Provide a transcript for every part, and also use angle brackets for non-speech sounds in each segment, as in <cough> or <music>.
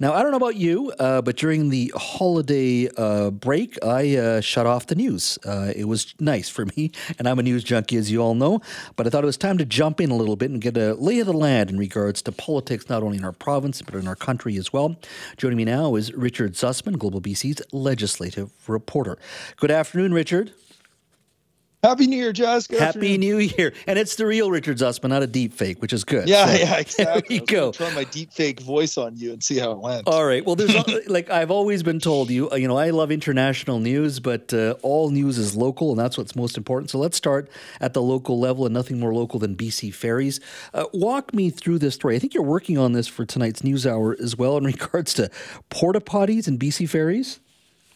Now, I don't know about you, uh, but during the holiday uh, break, I uh, shut off the news. Uh, it was nice for <laughs> me, and I'm a news junkie, as you all know. But I thought it was time to jump in a little bit and get a lay of the land in regards to politics, not only in our province, but in our country as well. Joining me now is Richard Zussman, Global BC's legislative reporter. Good afternoon, Richard. Happy New Year, Jas. Good Happy afternoon. New Year. And it's the real Richard Zussman, not a deep fake, which is good. Yeah, so, yeah, <laughs> exactly. There you go. Try my deep fake voice on you and see how it went. All right. Well, there's <laughs> like I've always been told you, you know, I love international news, but uh, all news is local, and that's what's most important. So let's start at the local level, and nothing more local than BC Ferries. Uh, walk me through this story. I think you're working on this for tonight's news hour as well in <laughs> regards to porta potties and BC Ferries.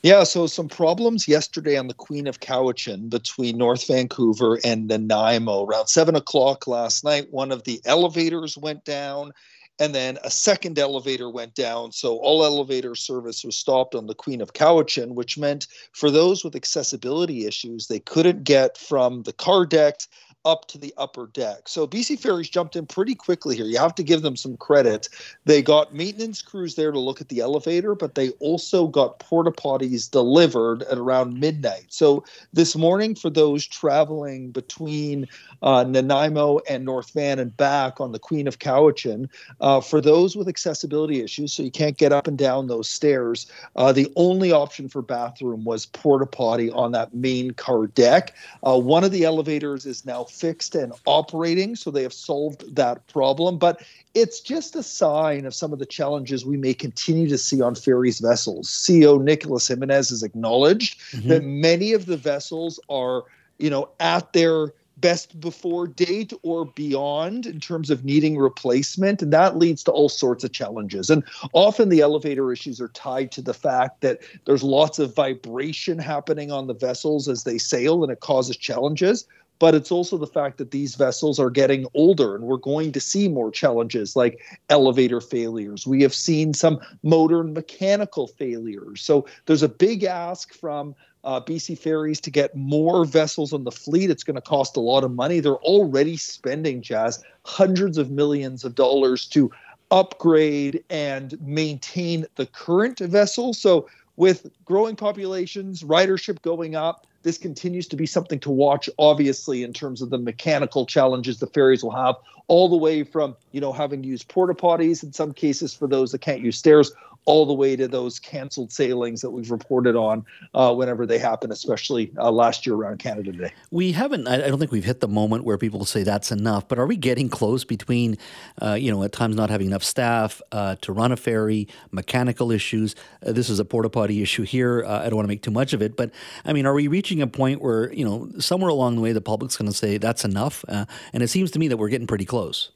Yeah, so some problems yesterday on the Queen of Cowichan between North Vancouver and Nanaimo. Around seven o'clock last night, one of the elevators went down, and then a second elevator went down. So all elevator service was stopped on the Queen of Cowichan, which meant for those with accessibility issues, they couldn't get from the car deck up to the upper deck. So BC Ferries jumped in pretty quickly here. You have to give them some credit. They got maintenance crews there to look at the elevator, but they also got porta potties delivered at around midnight. So this morning, for those traveling between uh, Nanaimo and North Van and back on the Queen of Cowichan, uh, for those with accessibility issues, so you can't get up and down those stairs, uh, the only option for bathroom was porta potty on that main car deck. Uh, one of the elevators is now fixed and operating, so they have solved that problem. But it's just a sign of some of the challenges we may continue to see on ferries vessels. CEO Nicolas Jimenez has acknowledged mm-hmm. that many of the vessels are, you know, at their best before date or beyond in terms of needing replacement. And that leads to all sorts of challenges. And often the elevator issues are tied to the fact that there's lots of vibration happening on the vessels as they sail and it causes challenges but it's also the fact that these vessels are getting older and we're going to see more challenges like elevator failures. We have seen some motor and mechanical failures. So there's a big ask from uh, BC Ferries to get more vessels on the fleet. It's going to cost a lot of money. They're already spending, Jas, hundreds of millions of dollars to upgrade and maintain the current vessel. So with growing populations, ridership going up, this continues to be something to watch, obviously, in terms of the mechanical challenges the ferries will have, all the way from, you know, having to use porta potties in some cases for those that can't use stairs, all the way to those canceled sailings that we've reported on uh, whenever they happen, especially uh, last year around Canada Day. We haven't, I don't think we've hit the moment where people say that's enough, but are we getting close between, uh, you know, at times not having enough staff uh, to run a ferry, mechanical issues? Uh, this is a porta potty issue here. Uh, I don't want to make too much of it, but I mean, are we reaching a point where, you know, somewhere along the way the public's going to say that's enough? and it seems to me that we're getting pretty close.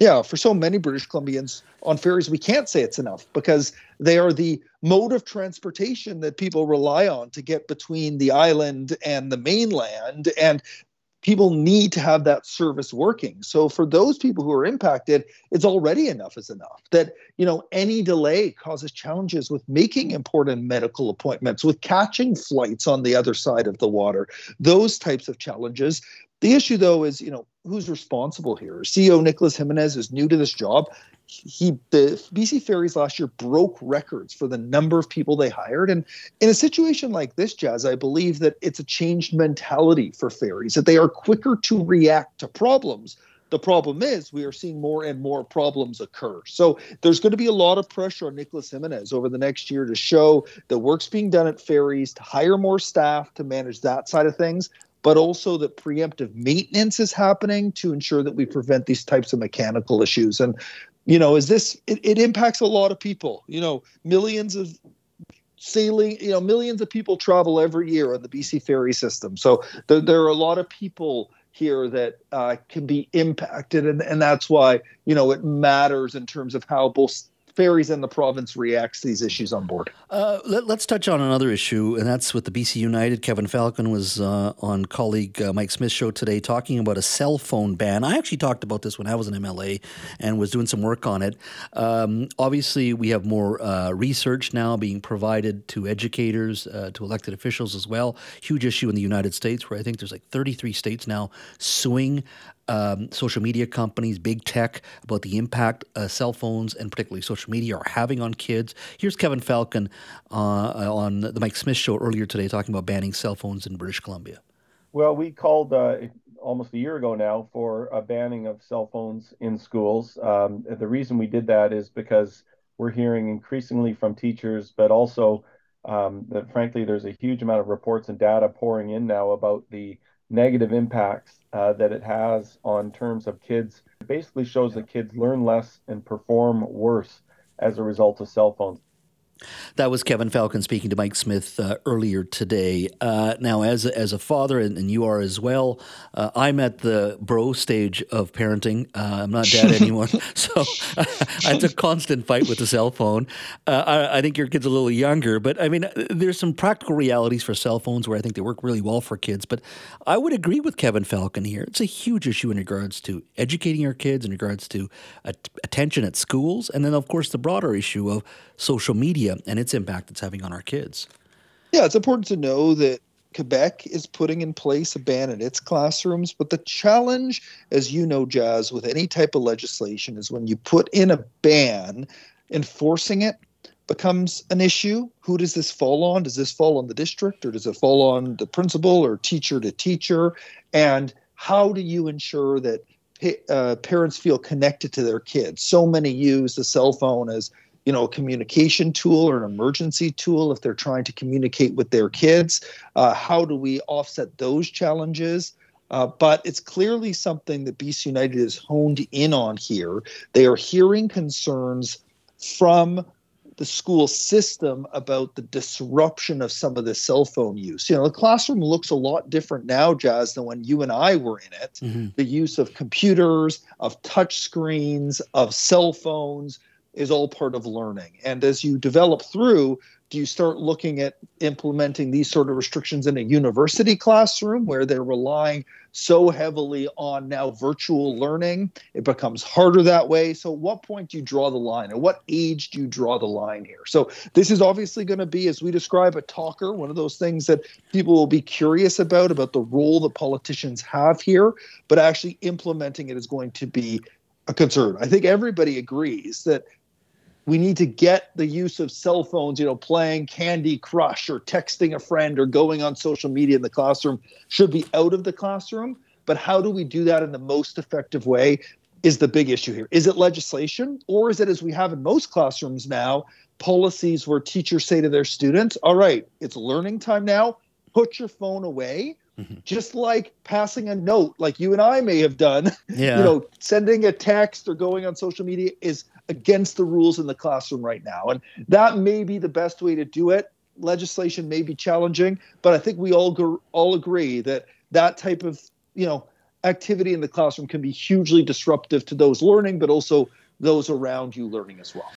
Yeah, for so many British Columbians on ferries, we can't say it's enough because they are the mode of transportation that people rely on to get between the island and the mainland. And people need to have that service working. So for those people who are impacted, it's already enough is enough. That, you know, any delay causes challenges with making important medical appointments, with catching flights on the other side of the water. Those types of challenges the issue, though, is you know who's responsible here. CEO Nicolas Jimenez is new to this job. He the BC Ferries last year broke records for the number of people they hired, and in a situation like this, Jas, I believe that it's a changed mentality for ferries that they are quicker to react to problems. The problem is we are seeing more and more problems occur. So there's going to be a lot of pressure on Nicolas Jimenez over the next year to show the work's being done at ferries, to hire more staff to manage that side of things but also that preemptive maintenance is happening to ensure that we prevent these types of mechanical issues. And, you know, is this, it, it impacts a lot of people, you know, millions of sailing, you know, millions of people travel every year on the BC ferry system. So there, there are a lot of people here that uh, can be impacted. And, and that's why, you know, it matters in terms of how both Ferries and the province reacts to these issues on board. Uh, let, us touch on another issue, and that's with the BC United. Kevin Falcon was uh, on colleague uh, Mike Smith's show today talking about a cell phone ban. I actually talked about this when I was in MLA and was doing some work on it. Um, obviously, we have more uh, research now being provided to educators, uh, to elected officials as well. Huge issue in the United States, where I think there's like 33 states now suing um, social media companies, big tech, about the impact uh, cell phones and particularly social media are having on kids. Here's Kevin Falcon uh, on the Mike Smith show earlier today talking about banning cell phones in British Columbia. Well, we called uh, almost a year ago now for a banning of cell phones in schools. Um, the reason we did that is because we're hearing increasingly from teachers, but also um, that frankly, there's a huge amount of reports and data pouring in now about the negative impacts uh, that it has on terms of kids. It basically shows that kids learn less and perform worse as a result of cell phones. That was Kevin Falcon speaking to Mike Smith uh, earlier today. Uh, now, as a, as a father, and, and you are as well, uh, I'm at the bro stage of parenting. Uh, I'm not dad <laughs> anymore, <laughs> so <laughs> it's a constant fight with the cell phone. Uh, I, I, think your kid's a little younger, but I mean, there's some practical realities for cell phones where I think they work really well for kids. But I would agree with Kevin Falcon here. It's a huge issue in regards to educating our kids, in regards to attention at schools, and then of course the broader issue of social media and its impact it's having on our kids. Yeah, it's important to know that Quebec is putting in place a ban in its classrooms, but the challenge, as you know, Jas, with any type of legislation is when you put in a ban, enforcing it becomes an issue. Who does this fall on? Does this fall on the district or does it fall on the principal or teacher to teacher? And how do you ensure that uh, parents feel connected to their kids? So many use the cell phone as you know a communication tool or an emergency tool if they're trying to communicate with their kids uh, how do we offset those challenges uh, but it's clearly something that BC United is honed in on here. They are hearing concerns from the school system about the disruption of some of the cell phone use. You know, the classroom looks a lot different now, Jas, than when you and I were in it. Mm-hmm. The use of computers, of touch screens, of cell phones, is all part of learning. And as you develop through, do you start looking at implementing these sort of restrictions in a university classroom where they're relying so heavily on now virtual learning? It becomes harder that way. So, at what point do you draw the line? At what age do you draw the line here? So, this is obviously going to be, as we describe, a talker, one of those things that people will be curious about, about the role that politicians have here, but actually implementing it is going to be a concern. I think everybody agrees that we need to get the use of cell phones, you know, playing Candy Crush or texting a friend or going on social media in the classroom should be out of the classroom. But how do we do that in the most effective way is the big issue here. Is it legislation or is it, as we have in most classrooms now, policies where teachers say to their students, all right, it's learning time now, put your phone away. Mm-hmm. Just like passing a note, like you and I may have done, <laughs> yeah. you know, sending a text or going on social media is against the rules in the classroom right now. And that may be the best way to do it. Legislation may be challenging, but I think we all all agree that that type of you know activity in the classroom can be hugely disruptive to those learning, but also those around you learning as well.